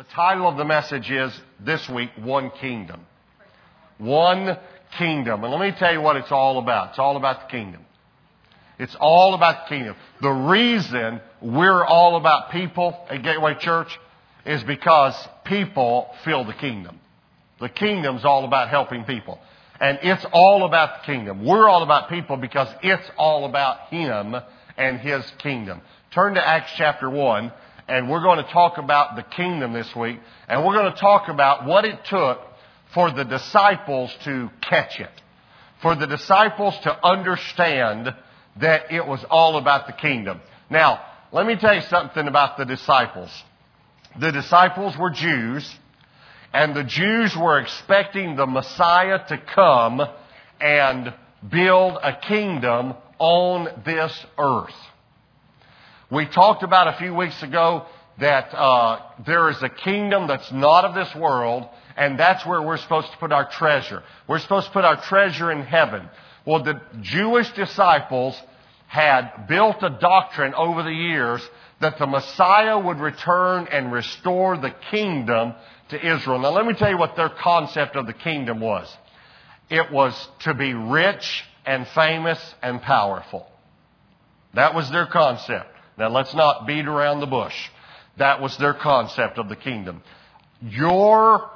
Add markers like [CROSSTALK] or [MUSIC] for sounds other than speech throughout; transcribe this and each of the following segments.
The title of the message is this week, One Kingdom. One Kingdom. And let me tell you what it's all about. It's all about the kingdom. It's all about the kingdom. The reason we're all about people at Gateway Church is because people feel the kingdom. The kingdom's all about helping people. And it's all about the kingdom. We're all about people because it's all about Him and His kingdom. Turn to Acts chapter 1, and we're going to talk about the kingdom this week, and we're going to talk about what it took for the disciples to catch it, for the disciples to understand that it was all about the kingdom. Now, let me tell you something about the disciples. The disciples were Jews, and the Jews were expecting the Messiah to come and build a kingdom on this earth. We talked about a few weeks ago that uh, there is a kingdom that's not of this world, and that's where we're supposed to put our treasure. We're supposed to put our treasure in heaven. Well, the Jewish disciples had built a doctrine over the years that the Messiah would return and restore the kingdom to Israel. Now, let me tell you what their concept of the kingdom was. It was to be rich and famous and powerful. That was their concept. Now, let's not beat around the bush. That was their concept of the kingdom. Your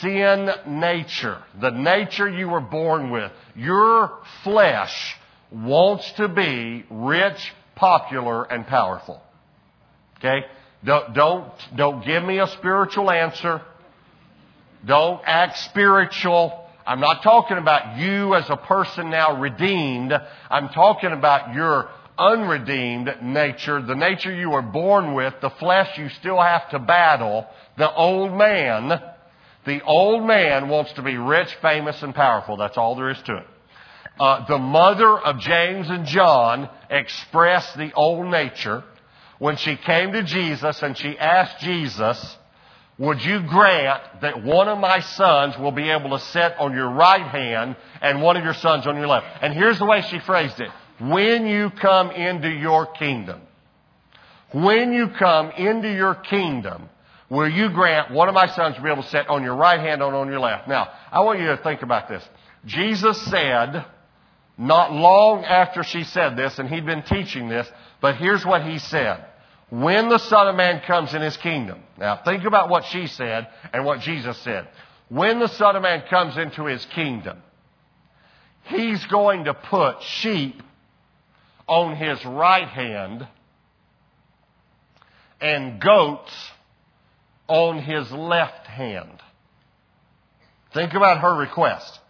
sin nature, the nature you were born with, your flesh wants to be rich, popular, and powerful. Okay? Don't, don't, don't give me a spiritual answer. Don't act spiritual. I'm not talking about you as a person now redeemed. I'm talking about your unredeemed nature, the nature you were born with, the flesh you still have to battle, the old man. The old man wants to be rich, famous, and powerful. That's all there is to it. Uh, the mother of James and John expressed the old nature when she came to Jesus and she asked Jesus, would you grant that one of my sons will be able to sit on your right hand and one of your sons on your left? And here's the way she phrased it when you come into your kingdom. When you come into your kingdom, will you grant one of my sons to be able to sit on your right hand and on your left? Now, I want you to think about this. Jesus said, not long after she said this, and he'd been teaching this, but here's what he said. When the Son of Man comes in his kingdom. Now, think about what she said and what Jesus said. When the Son of Man comes into his kingdom, he's going to put sheep on his right hand and goats on his left hand. Think about her request.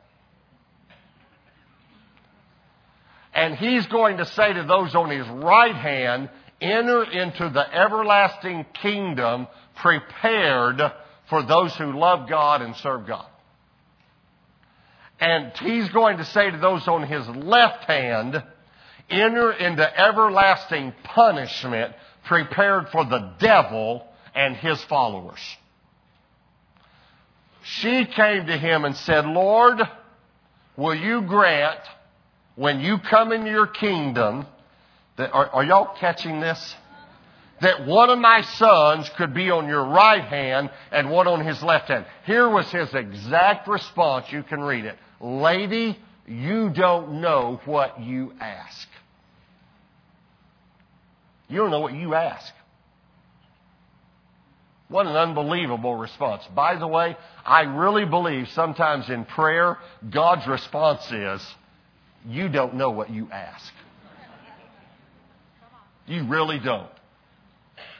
And he's going to say to those on his right hand, enter into the everlasting kingdom prepared for those who love God and serve God. And he's going to say to those on his left hand, enter into everlasting punishment prepared for the devil and his followers. She came to him and said, Lord, will you grant when you come into your kingdom that, are, are y'all catching this? That one of my sons could be on your right hand and one on his left hand. Here was his exact response. You can read it. Lady, you don't know what you ask. You don't know what you ask. What an unbelievable response. By the way, I really believe sometimes in prayer, God's response is, you don't know what you ask. You really don't.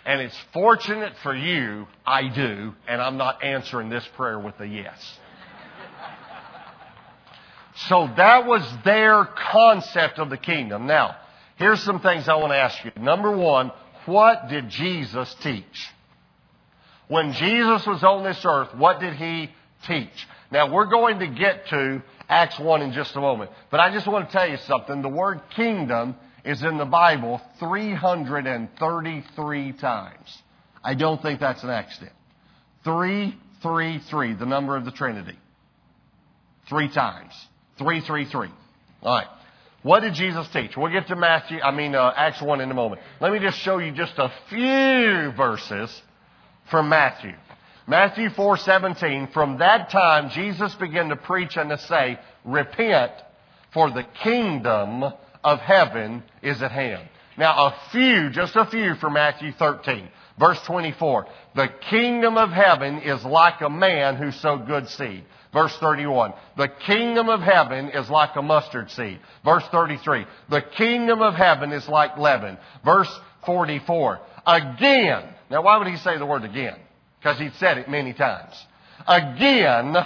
And it's fortunate for you, I do, and I'm not answering this prayer with a yes. So that was their concept of the kingdom. Now, Here's some things I want to ask you. Number one, what did Jesus teach? When Jesus was on this earth, what did he teach? Now, we're going to get to Acts 1 in just a moment. But I just want to tell you something. The word kingdom is in the Bible 333 times. I don't think that's an accident. 333, the number of the Trinity. Three times. 333. All right. What did Jesus teach? We'll get to Matthew, I mean, uh, Acts 1 in a moment. Let me just show you just a few verses from Matthew. Matthew 4:17 From that time Jesus began to preach and to say, "Repent, for the kingdom of heaven is at hand." Now, a few, just a few from Matthew 13. Verse 24. The kingdom of heaven is like a man who sowed good seed. Verse 31. The kingdom of heaven is like a mustard seed. Verse 33. The kingdom of heaven is like leaven. Verse 44. Again. Now why would he say the word again? Because he'd said it many times. Again,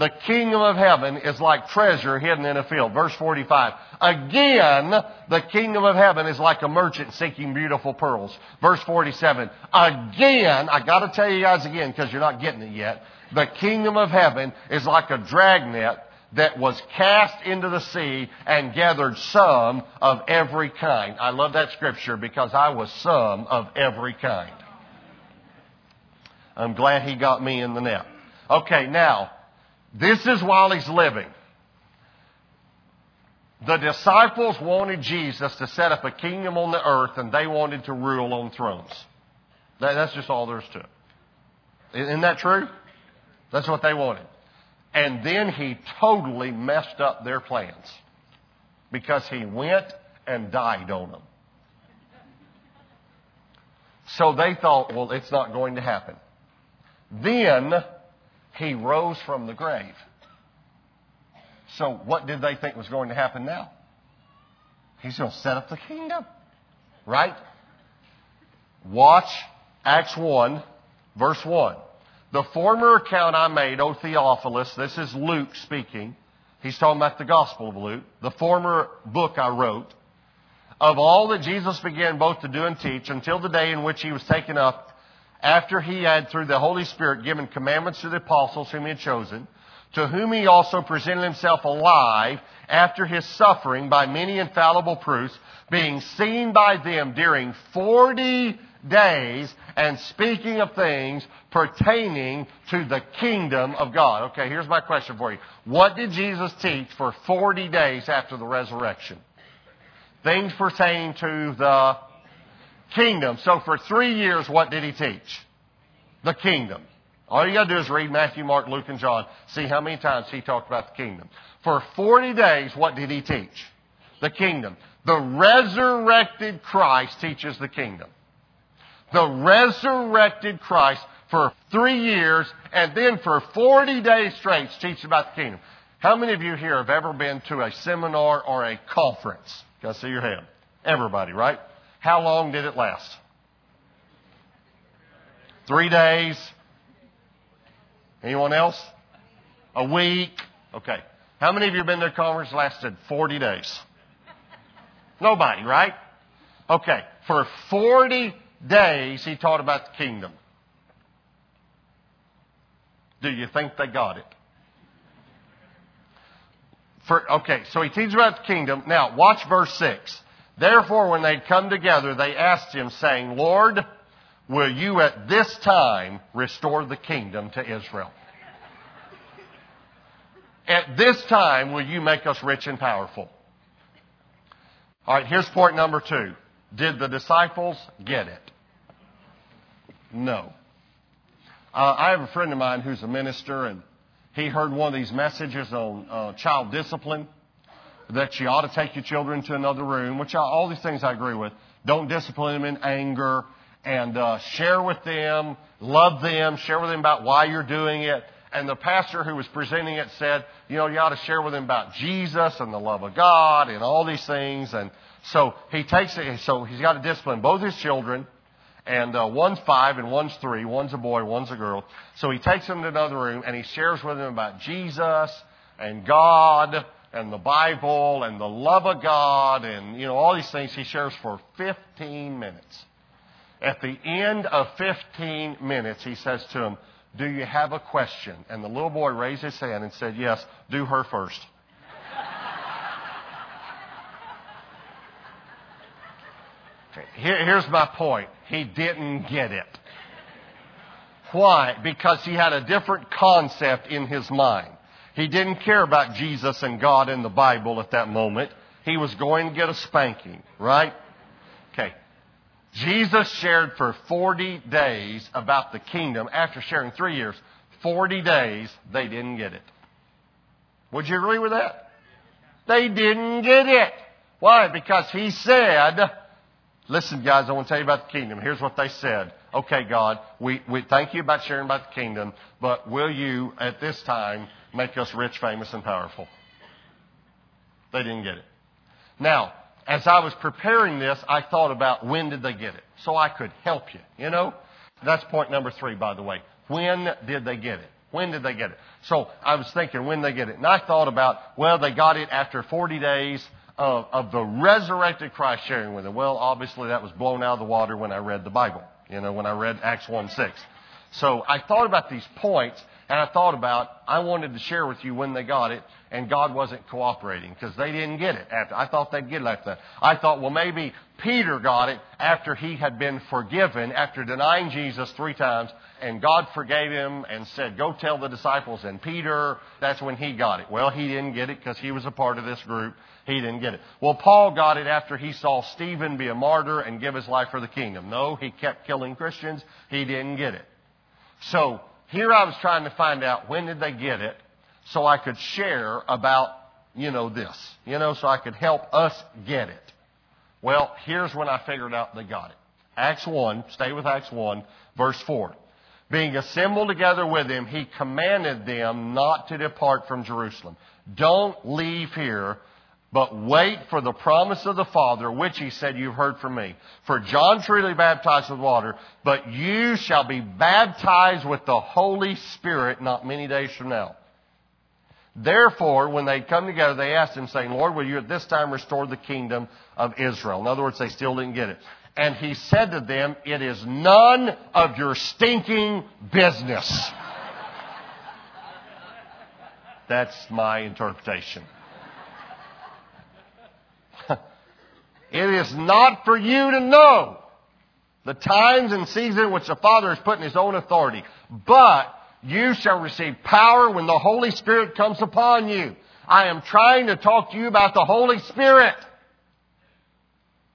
the kingdom of heaven is like treasure hidden in a field. Verse 45. Again, the kingdom of heaven is like a merchant seeking beautiful pearls. Verse 47. Again, I gotta tell you guys again because you're not getting it yet. The kingdom of heaven is like a dragnet that was cast into the sea and gathered some of every kind. I love that scripture because I was some of every kind. I'm glad he got me in the net. Okay, now, this is while he's living. The disciples wanted Jesus to set up a kingdom on the earth and they wanted to rule on thrones. that's just all there is to it. Isn't that true? That's what they wanted. And then he totally messed up their plans because he went and died on them. So they thought, well, it's not going to happen. Then he rose from the grave. So what did they think was going to happen now? He's going to set up the kingdom. Right? Watch Acts 1, verse 1. The former account I made, O Theophilus, this is Luke speaking. He's talking about the Gospel of Luke, the former book I wrote, of all that Jesus began both to do and teach until the day in which he was taken up after he had, through the Holy Spirit, given commandments to the apostles whom he had chosen, to whom he also presented himself alive after his suffering by many infallible proofs, being seen by them during 40 days and speaking of things pertaining to the kingdom of God. Okay, here's my question for you. What did Jesus teach for 40 days after the resurrection? Things pertaining to the kingdom. So for three years, what did he teach? The kingdom. All you gotta do is read Matthew, Mark, Luke, and John. See how many times he talked about the kingdom. For 40 days, what did he teach? The kingdom. The resurrected Christ teaches the kingdom. The resurrected Christ for three years and then for 40 days straight teaches about the kingdom. How many of you here have ever been to a seminar or a conference? Can I see your hand? Everybody, right? How long did it last? Three days? Anyone else? A week? Okay. How many of you have been to a conference lasted 40 days? Nobody, right? Okay. For 40 days, he taught about the kingdom. Do you think they got it? For, okay, so he teaches about the kingdom. Now, watch verse 6. Therefore, when they'd come together, they asked him, saying, Lord, will you at this time restore the kingdom to Israel? At this time, will you make us rich and powerful? All right, here's point number two. Did the disciples get it? No. Uh, I have a friend of mine who's a minister, and he heard one of these messages on uh, child discipline that you ought to take your children to another room, which I, all these things I agree with. Don't discipline them in anger and uh, share with them, love them, share with them about why you're doing it. And the pastor who was presenting it said, you know, you ought to share with them about Jesus and the love of God and all these things. And so he takes it, so he's got to discipline both his children. And uh, one's five and one's three. One's a boy, one's a girl. So he takes them to another room and he shares with them about Jesus and God and the Bible and the love of God and, you know, all these things he shares for 15 minutes. At the end of 15 minutes, he says to him, Do you have a question? And the little boy raised his hand and said, Yes, do her first. Here, here's my point. He didn't get it. Why? Because he had a different concept in his mind. He didn't care about Jesus and God and the Bible at that moment. He was going to get a spanking, right? Okay. Jesus shared for 40 days about the kingdom. After sharing three years, 40 days, they didn't get it. Would you agree with that? They didn't get it. Why? Because he said, listen guys, I want to tell you about the kingdom. Here's what they said. Okay, God, we, we thank you about sharing about the kingdom, but will you at this time make us rich, famous, and powerful? They didn't get it. Now, as I was preparing this, I thought about when did they get it? So I could help you, you know? That's point number three, by the way. When did they get it? When did they get it? So I was thinking when they get it. And I thought about, well, they got it after 40 days of, of the resurrected Christ sharing with them. Well, obviously that was blown out of the water when I read the Bible, you know, when I read Acts 1 6. So I thought about these points and I thought about, I wanted to share with you when they got it, and God wasn't cooperating because they didn't get it after. I thought they'd get it after that. I thought, well, maybe Peter got it after he had been forgiven, after denying Jesus three times, and God forgave him and said, go tell the disciples. And Peter, that's when he got it. Well, he didn't get it because he was a part of this group. He didn't get it. Well, Paul got it after he saw Stephen be a martyr and give his life for the kingdom. No, he kept killing Christians. He didn't get it. So, here I was trying to find out when did they get it so I could share about, you know, this, you know, so I could help us get it. Well, here's when I figured out they got it. Acts 1, stay with Acts 1, verse 4. Being assembled together with him, he commanded them not to depart from Jerusalem. Don't leave here but wait for the promise of the Father, which he said, You've heard from me. For John truly baptized with water, but you shall be baptized with the Holy Spirit not many days from now. Therefore, when they come together, they asked him, saying, Lord, will you at this time restore the kingdom of Israel? In other words, they still didn't get it. And he said to them, It is none of your stinking business. [LAUGHS] That's my interpretation. It is not for you to know the times and season which the Father has put in His own authority. But you shall receive power when the Holy Spirit comes upon you. I am trying to talk to you about the Holy Spirit.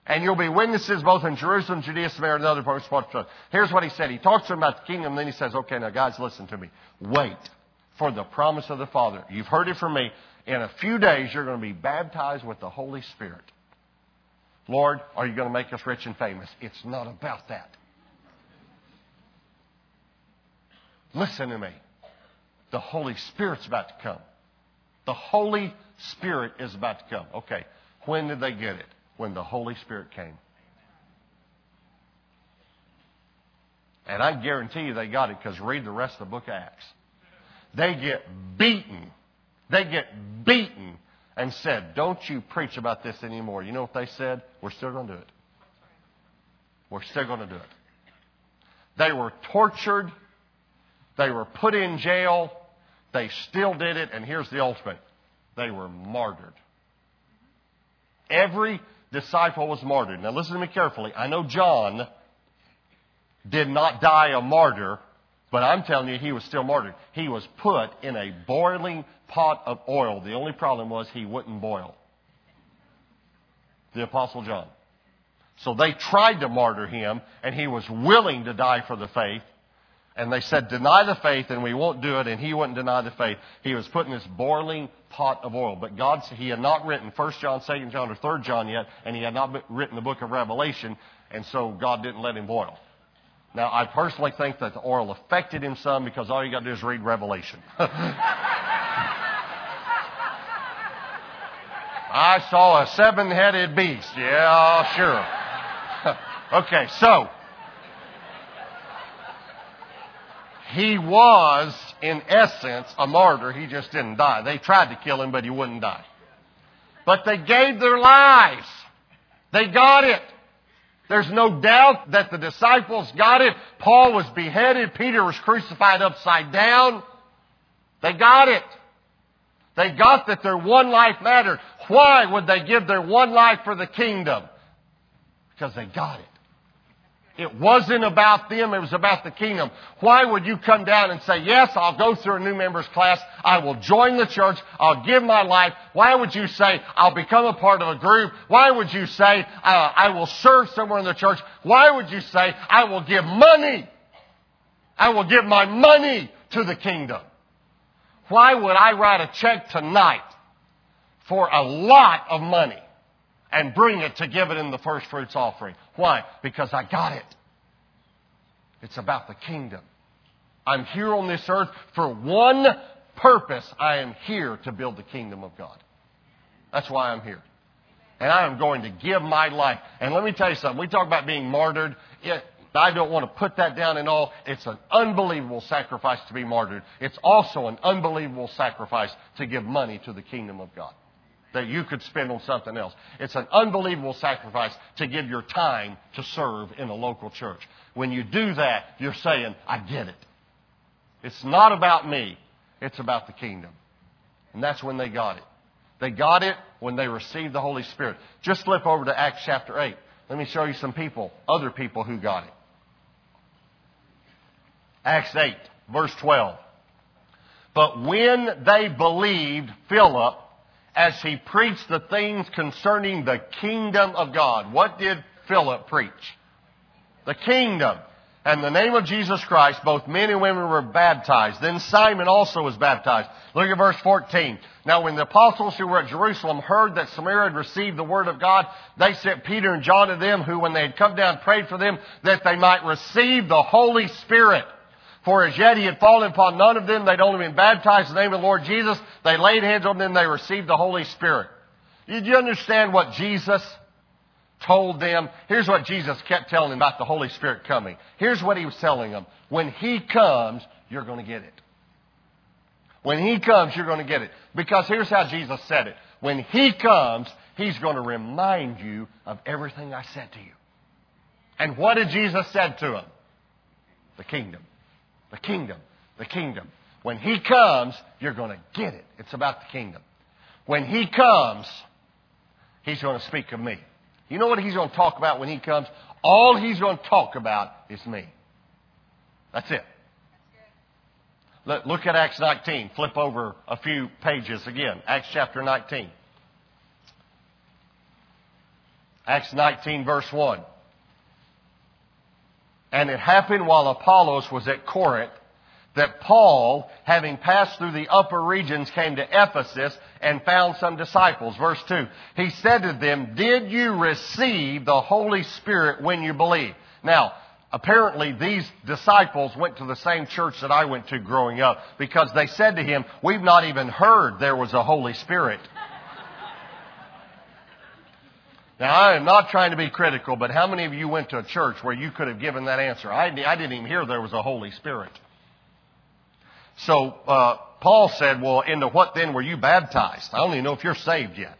And you'll be witnesses both in Jerusalem, Judea, Samaria, and other parts of the Here's what he said. He talks to them about the kingdom, then he says, okay, now guys, listen to me. Wait for the promise of the Father. You've heard it from me. In a few days, you're going to be baptized with the Holy Spirit. Lord, are you going to make us rich and famous? It's not about that. Listen to me. The Holy Spirit's about to come. The Holy Spirit is about to come. Okay. When did they get it? When the Holy Spirit came. And I guarantee you they got it because read the rest of the book of Acts. They get beaten. They get beaten and said, Don't you preach about this anymore. You know what they said? We're still going to do it. We're still going to do it. They were tortured. They were put in jail. They still did it. And here's the ultimate they were martyred. Every disciple was martyred. Now, listen to me carefully. I know John did not die a martyr, but I'm telling you, he was still martyred. He was put in a boiling pot of oil. The only problem was he wouldn't boil. The Apostle John. So they tried to martyr him, and he was willing to die for the faith. And they said, deny the faith, and we won't do it, and he wouldn't deny the faith. He was put in this boiling pot of oil. But God, he had not written 1 John, 2 John, or 3 John yet, and he had not written the book of Revelation, and so God didn't let him boil. Now, I personally think that the oil affected him some because all you got to do is read Revelation. [LAUGHS] I saw a seven headed beast. Yeah, sure. [LAUGHS] okay, so. He was, in essence, a martyr. He just didn't die. They tried to kill him, but he wouldn't die. But they gave their lives. They got it. There's no doubt that the disciples got it. Paul was beheaded. Peter was crucified upside down. They got it. They got that their one life mattered. Why would they give their one life for the kingdom? Because they got it. It wasn't about them, it was about the kingdom. Why would you come down and say, yes, I'll go through a new members class, I will join the church, I'll give my life. Why would you say, I'll become a part of a group? Why would you say, uh, I will serve somewhere in the church? Why would you say, I will give money? I will give my money to the kingdom. Why would I write a check tonight for a lot of money and bring it to give it in the first fruits offering? Why? Because I got it. It's about the kingdom. I'm here on this earth for one purpose. I am here to build the kingdom of God. That's why I'm here. And I am going to give my life. And let me tell you something. We talk about being martyred. It, I don't want to put that down at all. It's an unbelievable sacrifice to be martyred. It's also an unbelievable sacrifice to give money to the kingdom of God that you could spend on something else. It's an unbelievable sacrifice to give your time to serve in a local church. When you do that, you're saying, I get it. It's not about me. It's about the kingdom. And that's when they got it. They got it when they received the Holy Spirit. Just flip over to Acts chapter 8. Let me show you some people, other people who got it. Acts 8, verse 12. But when they believed Philip as he preached the things concerning the kingdom of God, what did Philip preach? The kingdom. And the name of Jesus Christ, both men and women were baptized. Then Simon also was baptized. Look at verse 14. Now when the apostles who were at Jerusalem heard that Samaria had received the word of God, they sent Peter and John to them, who when they had come down prayed for them that they might receive the Holy Spirit. For as yet he had fallen upon none of them. They'd only been baptized in the name of the Lord Jesus. They laid hands on them. They received the Holy Spirit. Did you understand what Jesus told them? Here's what Jesus kept telling them about the Holy Spirit coming. Here's what he was telling them. When he comes, you're going to get it. When he comes, you're going to get it. Because here's how Jesus said it. When he comes, he's going to remind you of everything I said to you. And what did Jesus said to them? The kingdom. The kingdom. The kingdom. When He comes, you're going to get it. It's about the kingdom. When He comes, He's going to speak of me. You know what He's going to talk about when He comes? All He's going to talk about is me. That's it. Look at Acts 19. Flip over a few pages again. Acts chapter 19. Acts 19, verse 1. And it happened while Apollos was at Corinth that Paul, having passed through the upper regions, came to Ephesus and found some disciples. Verse 2. He said to them, Did you receive the Holy Spirit when you believed? Now, apparently these disciples went to the same church that I went to growing up because they said to him, We've not even heard there was a Holy Spirit. Now, I am not trying to be critical, but how many of you went to a church where you could have given that answer? I, I didn't even hear there was a Holy Spirit. So, uh, Paul said, well, into what then were you baptized? I don't even know if you're saved yet.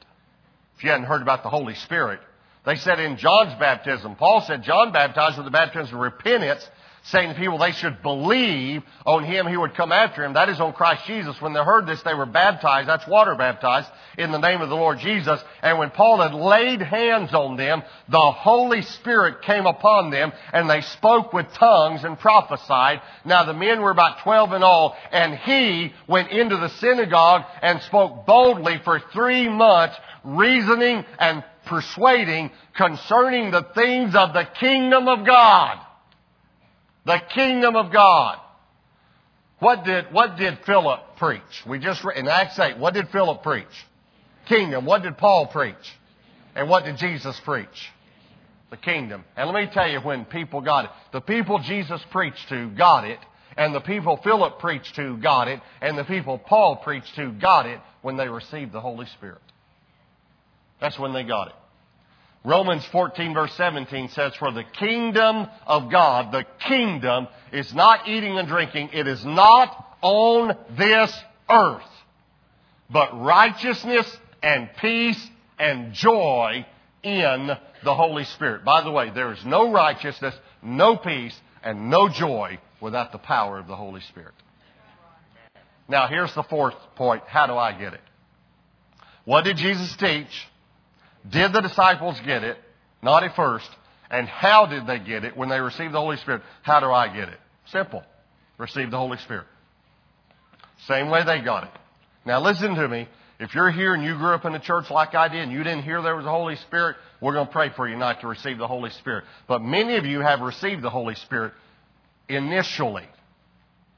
If you hadn't heard about the Holy Spirit. They said in John's baptism, Paul said John baptized with the baptism of repentance, saying to people they should believe on him who would come after him. That is on Christ Jesus. When they heard this, they were baptized. That's water baptized in the name of the Lord Jesus. And when Paul had laid hands on them, the Holy Spirit came upon them and they spoke with tongues and prophesied. Now the men were about twelve in all and he went into the synagogue and spoke boldly for three months, reasoning and persuading concerning the things of the kingdom of God. The kingdom of God. What did, what did Philip preach? We just, read in Acts 8, what did Philip preach? Kingdom. What did Paul preach? And what did Jesus preach? The kingdom. And let me tell you when people got it. The people Jesus preached to got it, and the people Philip preached to got it, and the people Paul preached to got it when they received the Holy Spirit. That's when they got it. Romans 14 verse 17 says, For the kingdom of God, the kingdom is not eating and drinking. It is not on this earth, but righteousness and peace and joy in the Holy Spirit. By the way, there is no righteousness, no peace, and no joy without the power of the Holy Spirit. Now here's the fourth point. How do I get it? What did Jesus teach? Did the disciples get it? Not at first. And how did they get it when they received the Holy Spirit? How do I get it? Simple. Receive the Holy Spirit. Same way they got it. Now listen to me. If you're here and you grew up in a church like I did and you didn't hear there was a Holy Spirit, we're going to pray for you not to receive the Holy Spirit. But many of you have received the Holy Spirit initially.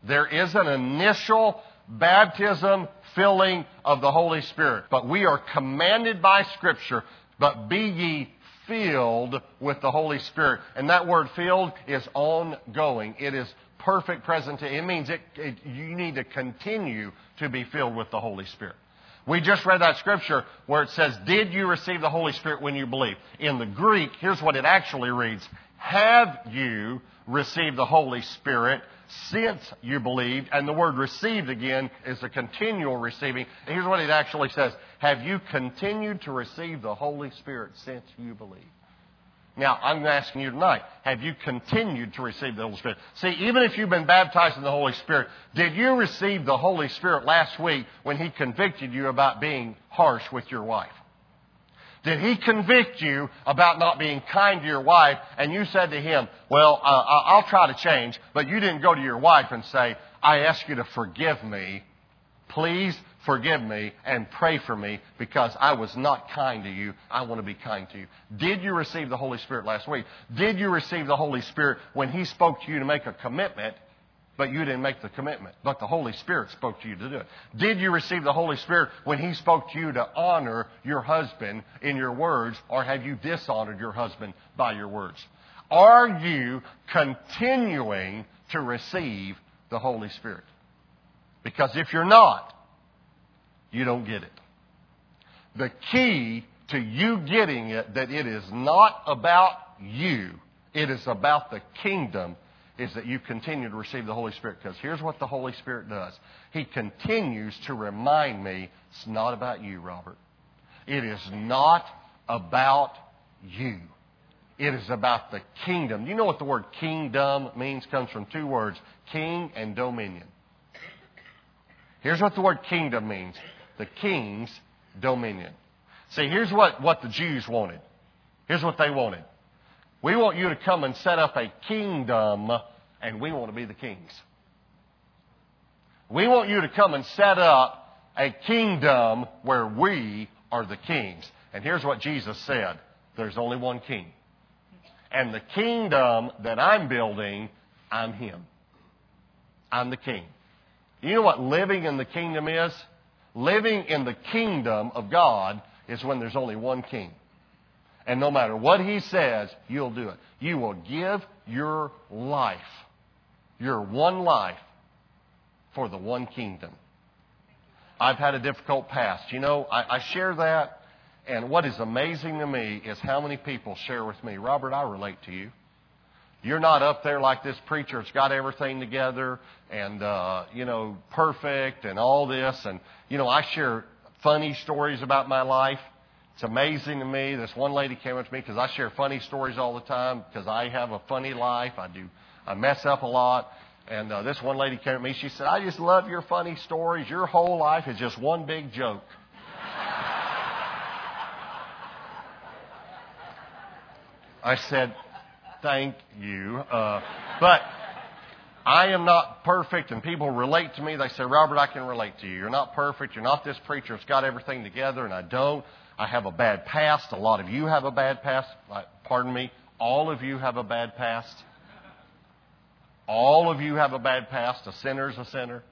There is an initial baptism filling of the Holy Spirit. But we are commanded by Scripture, but be ye filled with the Holy Spirit. And that word filled is ongoing. It is perfect present. It means it, it, you need to continue to be filled with the Holy Spirit. We just read that scripture where it says, Did you receive the Holy Spirit when you believed? In the Greek, here's what it actually reads Have you received the Holy Spirit since you believed? And the word received again is a continual receiving. And here's what it actually says Have you continued to receive the Holy Spirit since you believed? Now, I'm asking you tonight, have you continued to receive the Holy Spirit? See, even if you've been baptized in the Holy Spirit, did you receive the Holy Spirit last week when He convicted you about being harsh with your wife? Did He convict you about not being kind to your wife and you said to Him, well, uh, I'll try to change, but you didn't go to your wife and say, I ask you to forgive me. Please forgive me and pray for me because I was not kind to you. I want to be kind to you. Did you receive the Holy Spirit last week? Did you receive the Holy Spirit when He spoke to you to make a commitment, but you didn't make the commitment? But the Holy Spirit spoke to you to do it. Did you receive the Holy Spirit when He spoke to you to honor your husband in your words, or have you dishonored your husband by your words? Are you continuing to receive the Holy Spirit? Because if you're not, you don't get it. The key to you getting it, that it is not about you, it is about the kingdom, is that you continue to receive the Holy Spirit. Because here's what the Holy Spirit does He continues to remind me it's not about you, Robert. It is not about you. It is about the kingdom. You know what the word kingdom means? Comes from two words king and dominion. Here's what the word kingdom means the king's dominion. See, here's what, what the Jews wanted. Here's what they wanted. We want you to come and set up a kingdom, and we want to be the kings. We want you to come and set up a kingdom where we are the kings. And here's what Jesus said there's only one king. And the kingdom that I'm building, I'm him. I'm the king. You know what living in the kingdom is? Living in the kingdom of God is when there's only one king. And no matter what he says, you'll do it. You will give your life, your one life, for the one kingdom. I've had a difficult past. You know, I, I share that, and what is amazing to me is how many people share with me, Robert, I relate to you. You're not up there like this preacher that's got everything together and, uh, you know, perfect and all this. And, you know, I share funny stories about my life. It's amazing to me. This one lady came up to me because I share funny stories all the time because I have a funny life. I do, I mess up a lot. And uh, this one lady came to me. She said, I just love your funny stories. Your whole life is just one big joke. I said, thank you. Uh, but I am not perfect, and people relate to me. They say, Robert, I can relate to you. You're not perfect. You're not this preacher that's got everything together, and I don't. I have a bad past. A lot of you have a bad past. Pardon me. All of you have a bad past. All of you have a bad past. A sinner's a sinner.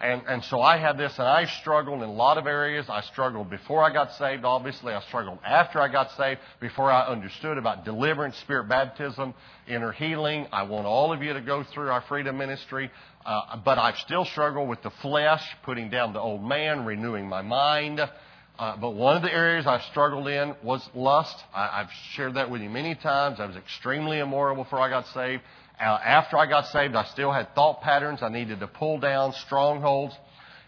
And, and so I had this, and I struggled in a lot of areas. I struggled before I got saved, obviously. I struggled after I got saved, before I understood about deliverance, spirit baptism, inner healing. I want all of you to go through our freedom ministry. Uh, but I've still struggled with the flesh, putting down the old man, renewing my mind. Uh, but one of the areas I struggled in was lust. I, I've shared that with you many times. I was extremely immoral before I got saved. Uh, after I got saved, I still had thought patterns I needed to pull down, strongholds.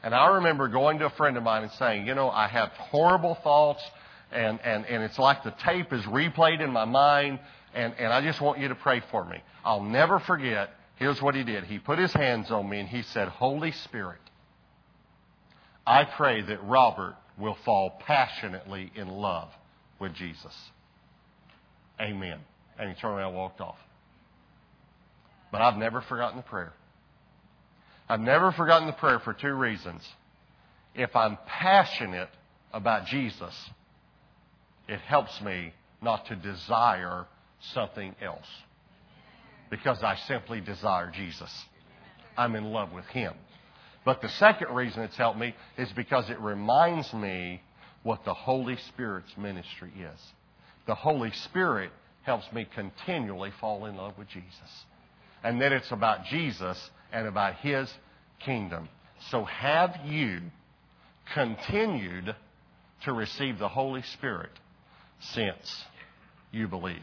And I remember going to a friend of mine and saying, you know, I have horrible thoughts, and, and, and it's like the tape is replayed in my mind, and, and I just want you to pray for me. I'll never forget. Here's what he did. He put his hands on me and he said, Holy Spirit, I pray that Robert will fall passionately in love with Jesus. Amen. And he turned around and walked off. But I've never forgotten the prayer. I've never forgotten the prayer for two reasons. If I'm passionate about Jesus, it helps me not to desire something else. Because I simply desire Jesus. I'm in love with Him. But the second reason it's helped me is because it reminds me what the Holy Spirit's ministry is. The Holy Spirit helps me continually fall in love with Jesus. And then it's about Jesus and about His kingdom. So have you continued to receive the Holy Spirit since you believed?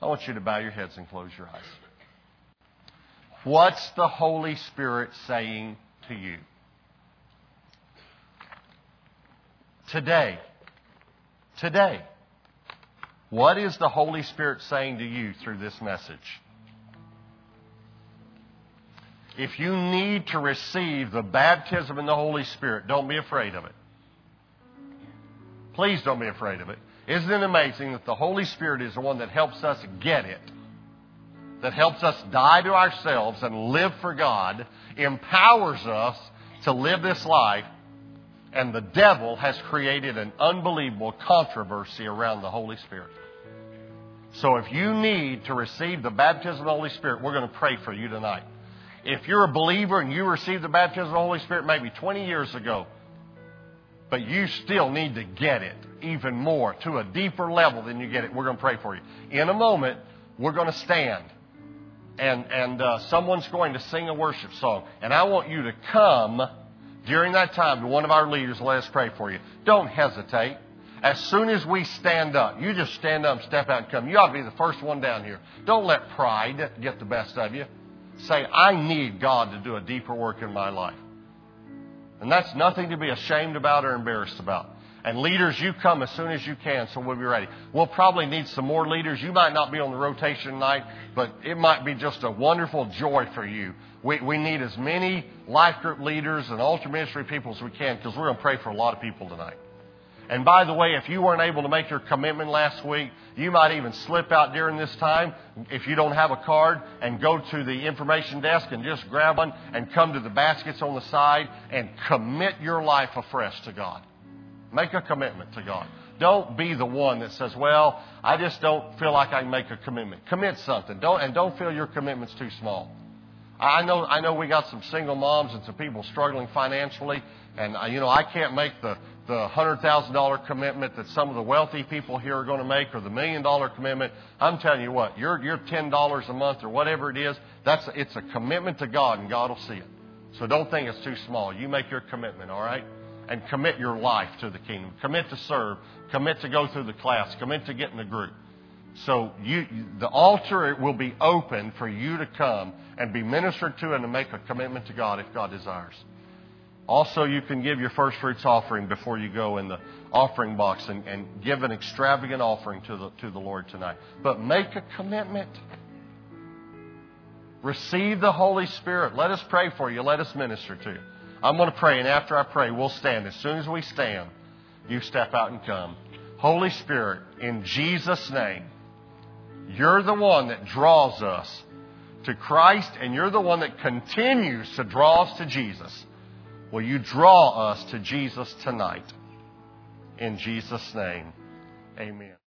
I want you to bow your heads and close your eyes. What's the Holy Spirit saying to you? Today, today, what is the Holy Spirit saying to you through this message? If you need to receive the baptism in the Holy Spirit, don't be afraid of it. Please don't be afraid of it. Isn't it amazing that the Holy Spirit is the one that helps us get it? That helps us die to ourselves and live for God, empowers us to live this life, and the devil has created an unbelievable controversy around the Holy Spirit. So if you need to receive the baptism of the Holy Spirit, we're going to pray for you tonight. If you're a believer and you received the baptism of the Holy Spirit maybe 20 years ago, but you still need to get it even more to a deeper level than you get it, we're going to pray for you. In a moment, we're going to stand and, and uh, someone's going to sing a worship song. And I want you to come during that time to one of our leaders. and Let us pray for you. Don't hesitate. As soon as we stand up, you just stand up, step out, and come. You ought to be the first one down here. Don't let pride get the best of you. Say, I need God to do a deeper work in my life. And that's nothing to be ashamed about or embarrassed about. And leaders, you come as soon as you can, so we'll be ready. We'll probably need some more leaders. You might not be on the rotation tonight, but it might be just a wonderful joy for you. We, we need as many life group leaders and altar ministry people as we can because we're going to pray for a lot of people tonight. And by the way, if you weren't able to make your commitment last week, you might even slip out during this time if you don't have a card and go to the information desk and just grab one and come to the baskets on the side and commit your life afresh to God. Make a commitment to God. Don't be the one that says, "Well, I just don't feel like I can make a commitment." Commit something. Don't and don't feel your commitment's too small. I know I know we got some single moms and some people struggling financially, and uh, you know I can't make the the hundred thousand dollar commitment that some of the wealthy people here are going to make, or the million dollar commitment. I'm telling you what, your your ten dollars a month or whatever it is, that's it's a commitment to God, and God will see it. So don't think it's too small. You make your commitment, all right? And commit your life to the kingdom. Commit to serve. Commit to go through the class. Commit to get in the group. So you, the altar will be open for you to come and be ministered to and to make a commitment to God if God desires. Also, you can give your first fruits offering before you go in the offering box and, and give an extravagant offering to the, to the Lord tonight. But make a commitment. Receive the Holy Spirit. Let us pray for you. Let us minister to you. I'm going to pray, and after I pray, we'll stand. As soon as we stand, you step out and come. Holy Spirit, in Jesus' name, you're the one that draws us to Christ, and you're the one that continues to draw us to Jesus. Will you draw us to Jesus tonight? In Jesus' name, amen.